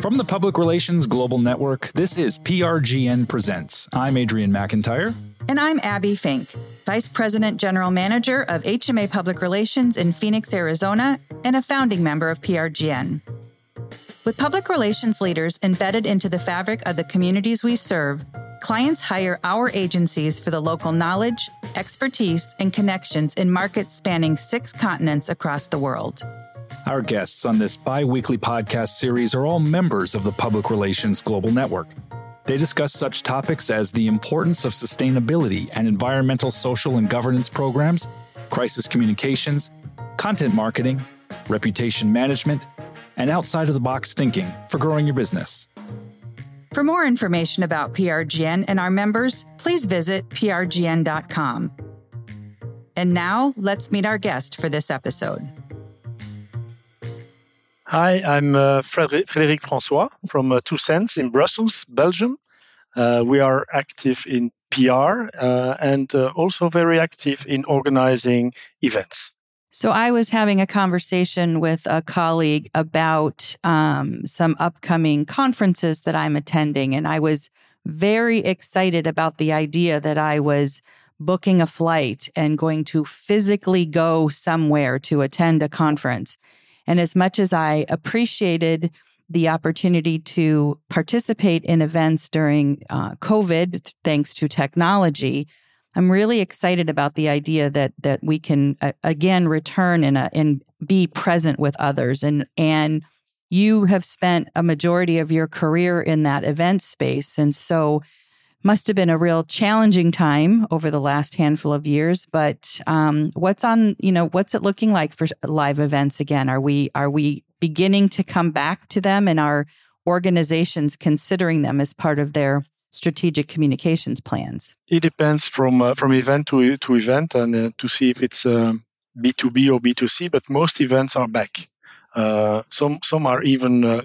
From the Public Relations Global Network, this is PRGN Presents. I'm Adrian McIntyre. And I'm Abby Fink, Vice President General Manager of HMA Public Relations in Phoenix, Arizona, and a founding member of PRGN. With public relations leaders embedded into the fabric of the communities we serve, clients hire our agencies for the local knowledge, expertise, and connections in markets spanning six continents across the world. Our guests on this bi weekly podcast series are all members of the Public Relations Global Network. They discuss such topics as the importance of sustainability and environmental, social, and governance programs, crisis communications, content marketing, reputation management, and outside of the box thinking for growing your business. For more information about PRGN and our members, please visit prgn.com. And now, let's meet our guest for this episode. Hi, I'm uh, Frédéric François from uh, TwoCents in Brussels, Belgium. Uh, we are active in PR uh, and uh, also very active in organizing events. So, I was having a conversation with a colleague about um, some upcoming conferences that I'm attending, and I was very excited about the idea that I was booking a flight and going to physically go somewhere to attend a conference. And as much as I appreciated the opportunity to participate in events during uh, COVID, thanks to technology, I'm really excited about the idea that that we can uh, again return and and be present with others. And and you have spent a majority of your career in that event space, and so must have been a real challenging time over the last handful of years. But um, what's on, you know, what's it looking like for live events again? Are we are we beginning to come back to them, and are organizations considering them as part of their strategic communications plans? It depends from uh, from event to to event, and uh, to see if it's B two B or B two C. But most events are back. Uh, some some are even uh,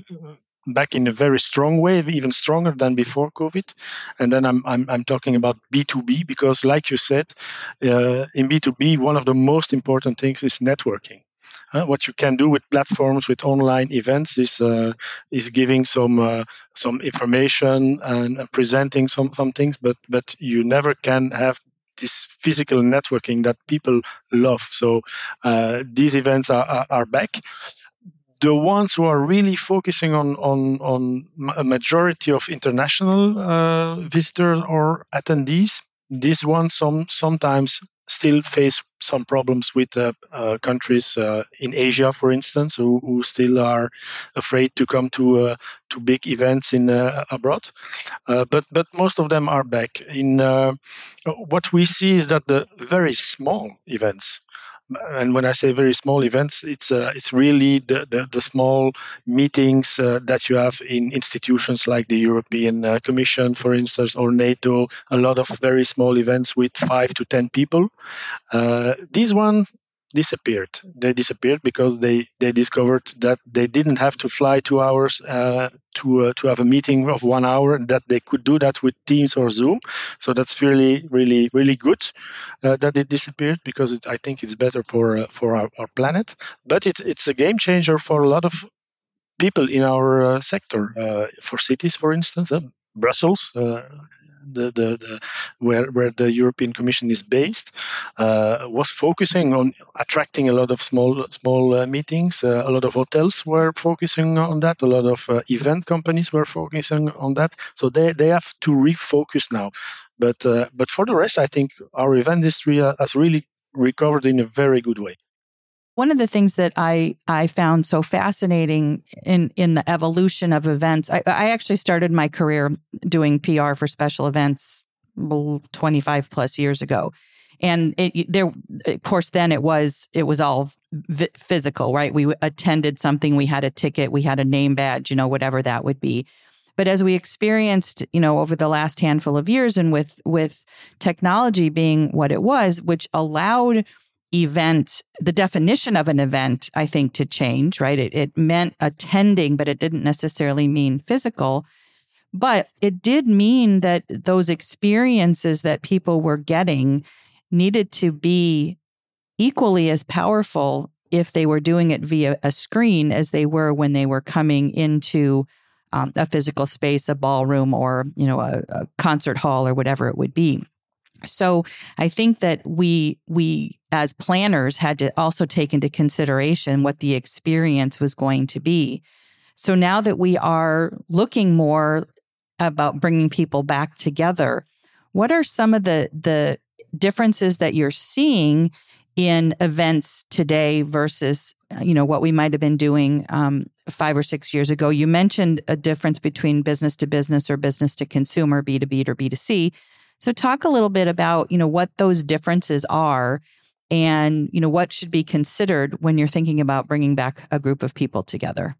back in a very strong way, even stronger than before COVID. And then I'm I'm, I'm talking about B2B because, like you said, uh, in B2B, one of the most important things is networking. Uh, what you can do with platforms with online events is uh, is giving some uh, some information and, and, presenting some some things, but but you never can have this physical networking that people love. So uh, these events are, are, are back the ones who are really focusing on on on a majority of international uh, visitors or attendees, these ones some sometimes still face some problems with uh, uh, countries uh, in Asia, for instance, who, who, still are afraid to come to uh, to big events in uh, abroad. but but most of them are back. In what we see is that the very small events and when I say very small events, it's uh, it's really the, the, the small meetings uh, that you have in institutions like the European uh, Commission, for instance, or NATO. A lot of very small events with five to ten people. Uh, these ones disappeared. They disappeared because they, they discovered that they didn't have to fly two hours uh, to uh, to have a meeting of one hour. That they could do that with Teams or Zoom. So that's really really really good uh, that it disappeared because it, I think it's better for uh, for our, our, planet. But it, it's a game changer for a lot of people in our uh, sector. Uh, for cities, for instance, Brussels the, the, the, where where the European Commission is based, uh, was focusing on attracting a lot of small small uh, meetings. Uh, a lot of hotels were focusing on that. A lot of uh, event companies were focusing on that. So they, they have to refocus now. But uh, but for the rest, I think our event industry uh, has really recovered in a very good way. One of the things that I, I found so fascinating in, in the evolution of events, I, I actually started my career doing PR for special events 25 plus years ago. And it, there, of course, then it was it was all v- physical, right? We attended something, we had a ticket, we had a name badge, you know, whatever that would be. But as we experienced, you know, over the last handful of years, and with with technology being what it was, which allowed event, the definition of an event, I think, to change, right? It, it meant attending, but it didn't necessarily mean physical. But it did mean that those experiences that people were getting needed to be equally as powerful if they were doing it via a screen as they were when they were coming into um, a physical space, a ballroom, or you know a, a concert hall or whatever it would be. So I think that we we as planners had to also take into consideration what the experience was going to be. So now that we are looking more about bringing people back together, what are some of the the differences that you're seeing in events today versus you know what we might have been doing um, five or six years ago you mentioned a difference between business to business or business to consumer b2b or b2c so talk a little bit about you know what those differences are and you know what should be considered when you're thinking about bringing back a group of people together.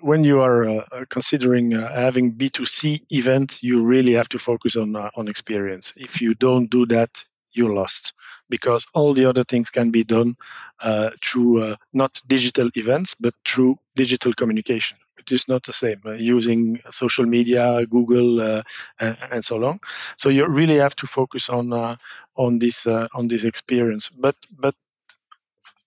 When you are uh, considering uh, having b2c event you really have to focus on uh, on experience. If you don't do that you're lost because all the other things can be done uh, through uh, not digital events but through digital communication. It is not the same uh, using social media google uh, and, so on. So you really have to focus on uh, on this uh, on this experience. But but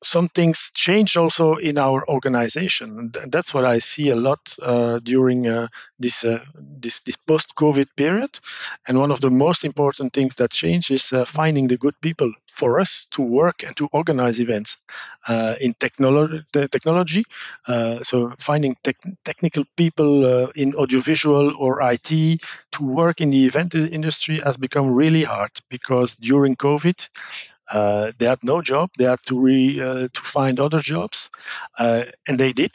some things change also in our organization, and that's what I see a lot uh, during uh, this uh, this this post-COVID period. And one of the most important things that change is uh, finding the good people for us to work and to organize events uh, in technology. Technology, uh, so finding te- technical people in audiovisual or IT to work in the event industry has become really hard because during COVID. Uh, they had no job. They had to re, uh, to find other jobs, uh, and they did.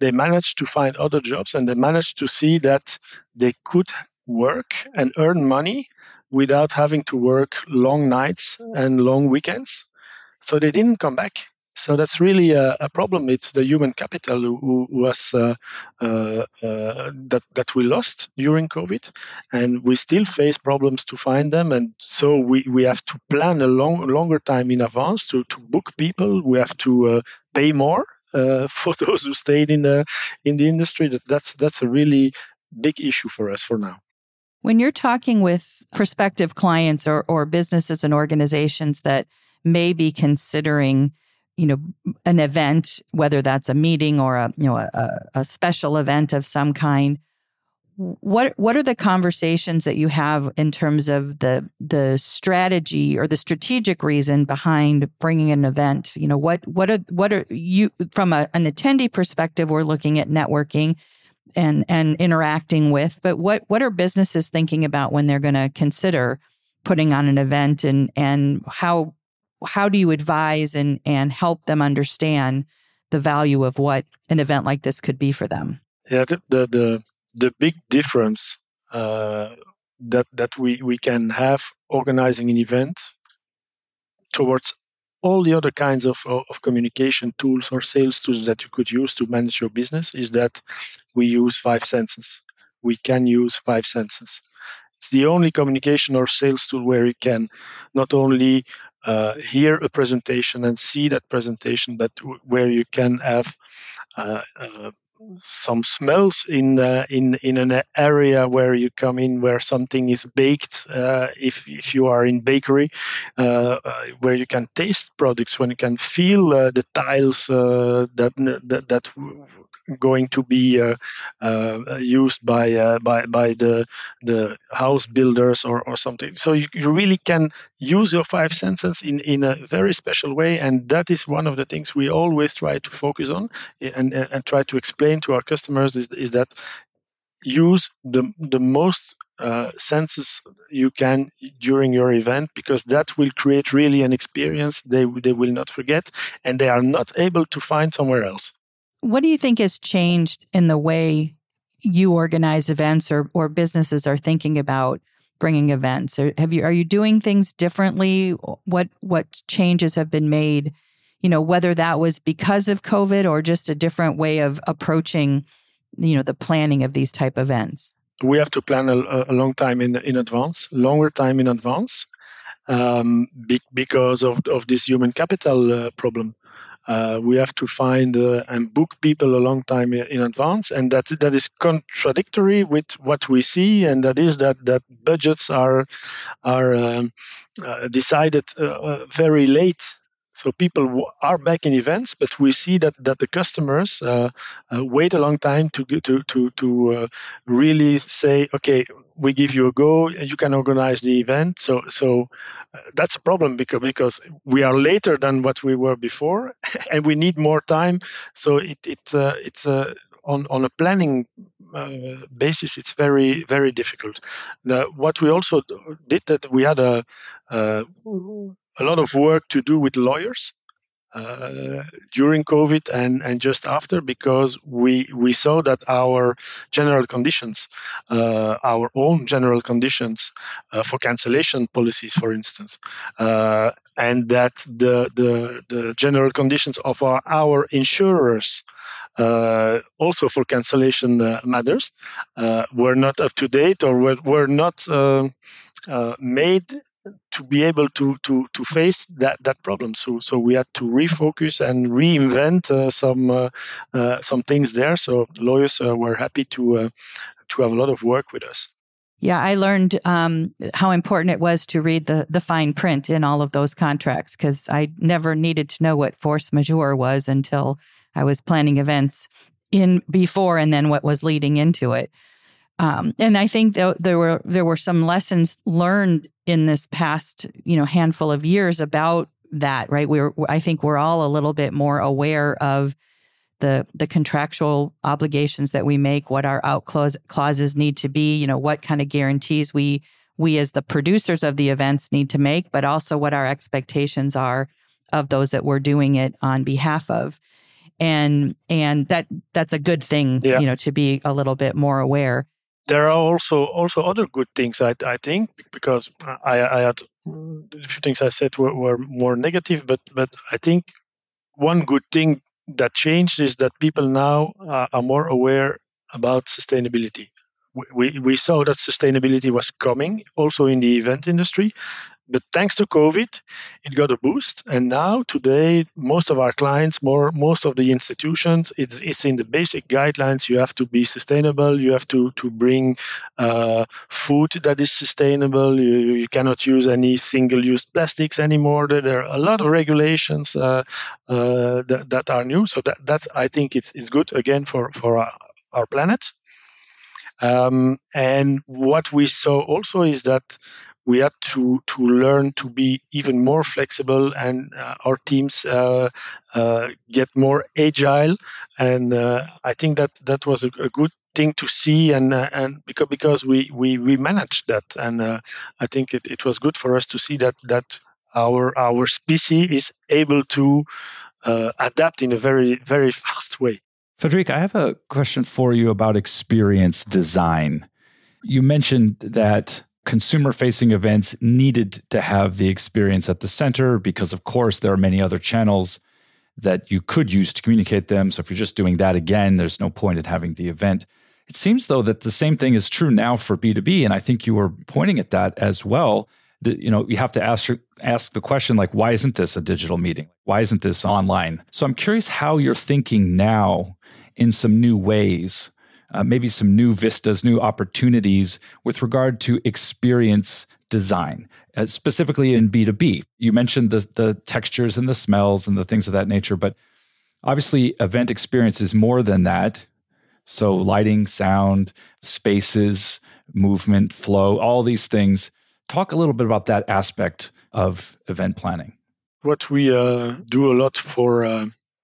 They managed to find other jobs, and they managed to see that they could work and earn money without having to work long nights and long weekends. So they didn't come back. So that's really a, a problem. It's the human capital who, who was uh, uh, uh, that that we lost during COVID, and we still face problems to find them. And so we, we have to plan a long longer time in advance to, to book people. We have to uh, pay more uh, for those who stayed in the in the industry. That that's that's a really big issue for us for now. When you're talking with prospective clients or, or businesses and organizations that may be considering you know an event whether that's a meeting or a you know a, a special event of some kind. What what are the conversations that you have in terms of the the strategy or the strategic reason behind bringing an event? You know what what are what are you from a, an attendee perspective we're looking at networking and and interacting with but what what are businesses thinking about when they're going to consider putting on an event and and how how do you advise and and help them understand the value of what an event like this could be for them? Yeah, the the the, the big difference uh, that that we we can have organizing an event towards all the other kinds of, of communication tools or sales tools that you could use to manage your business is that we use five senses. We can use five senses. It's the only communication or sales tool where you can not only uh, hear a presentation and see that presentation, but w- where you can have uh, uh, some smells in uh, in in an area where you come in where something is baked uh, if if you are in bakery uh, uh where you can taste products when you can feel uh, the tiles uh, that that that going to be used by by by the the house builders or or something. So you, you really can use your five senses in in a very special way and that is one of the things we always try to focus on and and, and try to explain to our customers is, is that use the the most uh, senses you can during your event because that will create really an experience they they will not forget and they are not able to find somewhere else. What do you think has changed in the way you organize events or or businesses are thinking about bringing events? Or have you are you doing things differently? What what changes have been made you know, whether that was because of COVID or just a different way of approaching, you know, the planning of these type events? We have to plan a, a long time in in advance, longer time in advance, um, be, because of of this human capital uh, problem. Uh, we have to find uh, and book people a long time in advance, and that that is contradictory with what we see, and that is that that budgets are are um, uh, decided uh, uh, very late So people are back in events, but we see that that the customers uh, uh, wait a long time to to to to uh, really say, okay, we give you a go, and you can organize the event. So so uh, that's a problem because because we are later than what we were before, and we need more time. So it it uh, it's a on, on a planning uh, basis, it's very very difficult. What we also did that we had a uh, a lot of work to do with lawyers uh, during COVID and, and just after because we we saw that our general conditions, uh, our own general conditions uh, for cancellation policies, for instance, uh, and that the, the the general conditions of our, our insurers uh, also for cancellation uh, matters were not up to date or were, were not uh, made to be able to to to face that that problem. So so we had to refocus and reinvent uh, some some things there. So lawyers were happy to to have a lot of work with us. Yeah, I learned um, how important it was to read the the fine print in all of those contracts because I never needed to know what force majeure was until I was planning events in before and then what was leading into it. Um, and I think th- there were there were some lessons learned in this past you know handful of years about that. Right, We're I think we're all a little bit more aware of the the contractual obligations that we make, what our out clause, clauses need to be. You know, what kind of guarantees we we as the producers of the events need to make, but also what our expectations are of those that we're doing it on behalf of and and that that's a good thing yeah. you know to be a little bit more aware there are also also other good things i, I think because I, I had a few things i said were, were more negative but but i think one good thing that changed is that people now are more aware about sustainability we, we saw that sustainability was coming also in the event industry but thanks to COVID, it got a boost. And now, today, most of our clients, more most of the institutions, it's, it's in the basic guidelines. You have to be sustainable. You have to to bring uh, food that is sustainable. You, you cannot use any single-use plastics anymore. There are a lot of regulations uh, uh, that, that are new. So that that's I think it's it's good again for for our, our planet. Um, and what we saw also is that we had to to learn to be even more flexible and uh, our teams uh, uh, get more agile and uh, I think that that was a, a good thing to see and uh, and because because we we we managed that and uh, I think it, it was good for us to see that that our our species is able to adapt in a very very fast way. Frederic, I have a question for you about experience design. You mentioned that consumer facing events needed to have the experience at the center because, of course, there are many other channels that you could use to communicate them. So if you're just doing that again, there's no point in having the event. It seems though that the same thing is true now for B2B. And I think you were pointing at that as well. That you know, you have to ask ask the question like, why isn't this a digital meeting? Why isn't this online? So I'm curious how you're thinking now in some new ways uh, maybe some new vistas, new opportunities with regard to experience design, uh, specifically in B2B. You mentioned the, the textures and the smells and the things of that nature, but obviously, event experience is more than that. So, lighting, sound, spaces, movement, flow, all these things. Talk a little bit about that aspect of event planning. What we uh, do a lot for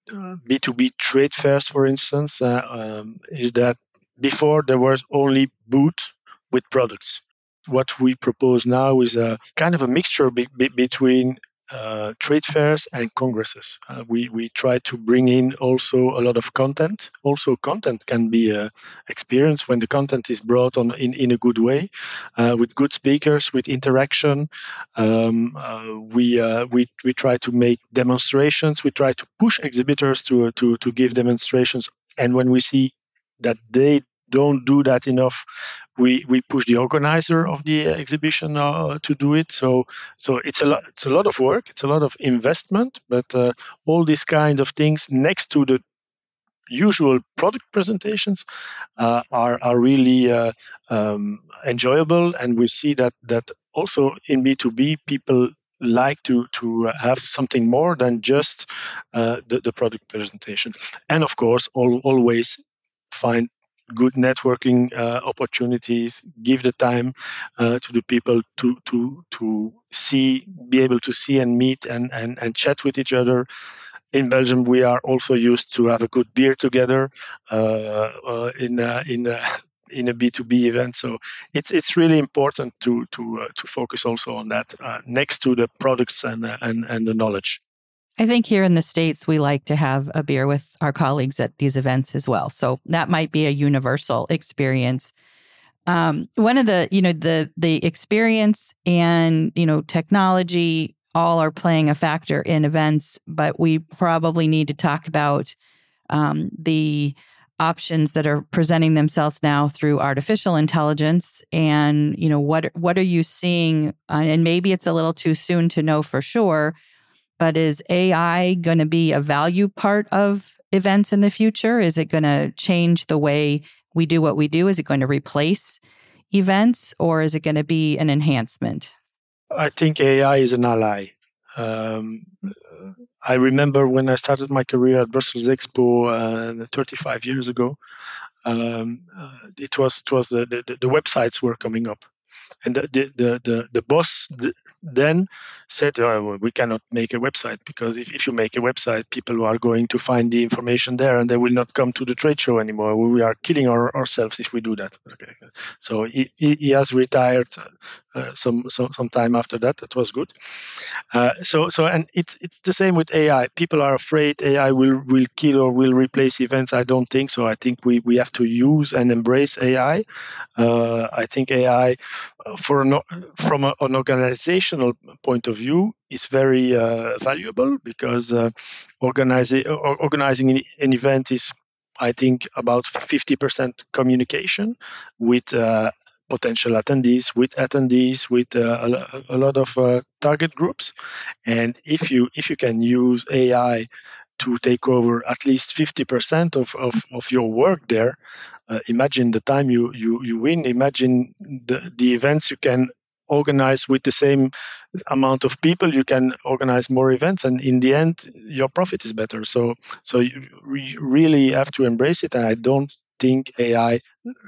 B2B uh, trade fairs, for instance, uh, um, is that before there was only booth with products. What we propose now is a kind of a mixture be- be- between uh, trade fairs and congresses. Uh, we we try to bring in also a lot of content. Also, content can be a experience when the content is brought on in, in a good way, uh, with good speakers, with interaction. Um, uh, we uh, we we try to make demonstrations. We try to push exhibitors to to to give demonstrations. And when we see that they don't do that enough we we push the organizer of the exhibition uh, to do it. So so it's a lot it's a lot of work it's a lot of investment but uh, all these kind of things next to the usual product presentations uh, are are really uh, um, enjoyable. And we see that that also in b2b people like to to have something more than just uh, the, the product presentation. And of course all, always find good networking uh, opportunities give the time uh, to the people to to to see be able to see and meet and and, and chat with each other in Belgium, we are also used to have a good beer together uh, uh, in in in a B2B event. So it's it's really important to to uh, to focus also on that uh, next to the products and uh, and and the knowledge. I think here in the states we like to have a beer with our colleagues at these events as well. So that might be a universal experience. Um, one of the you know the the experience and you know technology all are playing a factor in events, but we probably need to talk about um, the options that are presenting themselves now through artificial intelligence and you know what what are you seeing uh, and maybe it's a little too soon to know for sure but is AI going to be a value part of events in the future? Is it going to change the way we do what we do? Is it going to replace events or is it going to be an enhancement? I think AI is an ally. Um, I remember when I started my career at Brussels Expo uh, 35 years ago. Um, uh, it was it was the, the, the websites were coming up, and the the the, the boss then said oh, well, we cannot make a website because if, if you make a website people are going to find the information there and they will not come to the trade show anymore. We are killing our, ourselves if we do that. Okay. so he, he has retired uh, some, some some time after that. That was good. Uh, so so and it's it's the same with ai people are afraid ai will will kill or will replace events. I don't think so. I think we we have to use and embrace ai uh, i think ai for an, from a, an organizational point of view is very uh, valuable because uh, organizing an event is I think about 50% communication with uh, potential attendees, with attendees, with uh, a, a, lot of uh, target groups. And if you if you can use AI to take over at least 50% of, of, of your work there, uh, imagine the time you, you, you win. Imagine the, the events you can organize with the same amount of people. You can organize more events and in the end your profit is better. So so you re- really have to embrace it and i don't think ai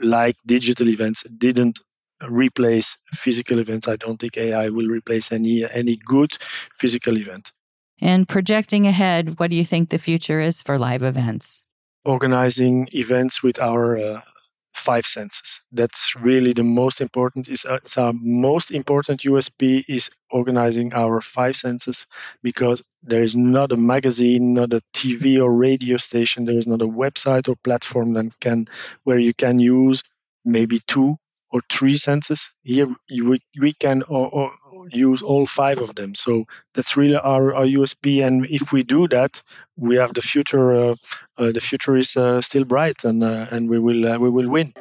like digital events didn't replace physical events. I don't think ai will replace any any good physical event and projecting ahead, what do you think the future is for live events? Organizing events with our uh, five senses. That's really the most important. Is uh, our most important USP is organizing our five senses because there is not a magazine, not a TV or radio station. There is not a website or platform that can where you can use maybe two or three senses. Here we, we can or, or use all five of them. So that's really our, our USP. And if we do that, we have the future. Uh, uh, the future is uh, still bright, and uh, and we will uh, we will win.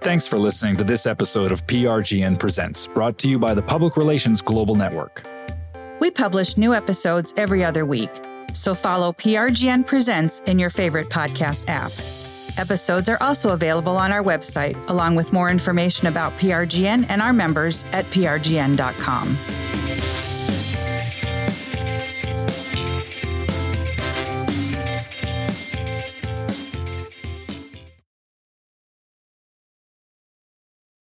Thanks for listening to this episode of PRGN Presents, brought to you by the Public Relations Global Network. We publish new episodes every other week, so follow PRGN Presents in your favorite podcast app. Episodes are also available on our website, along with more information about PRGN and our members at prgn.com.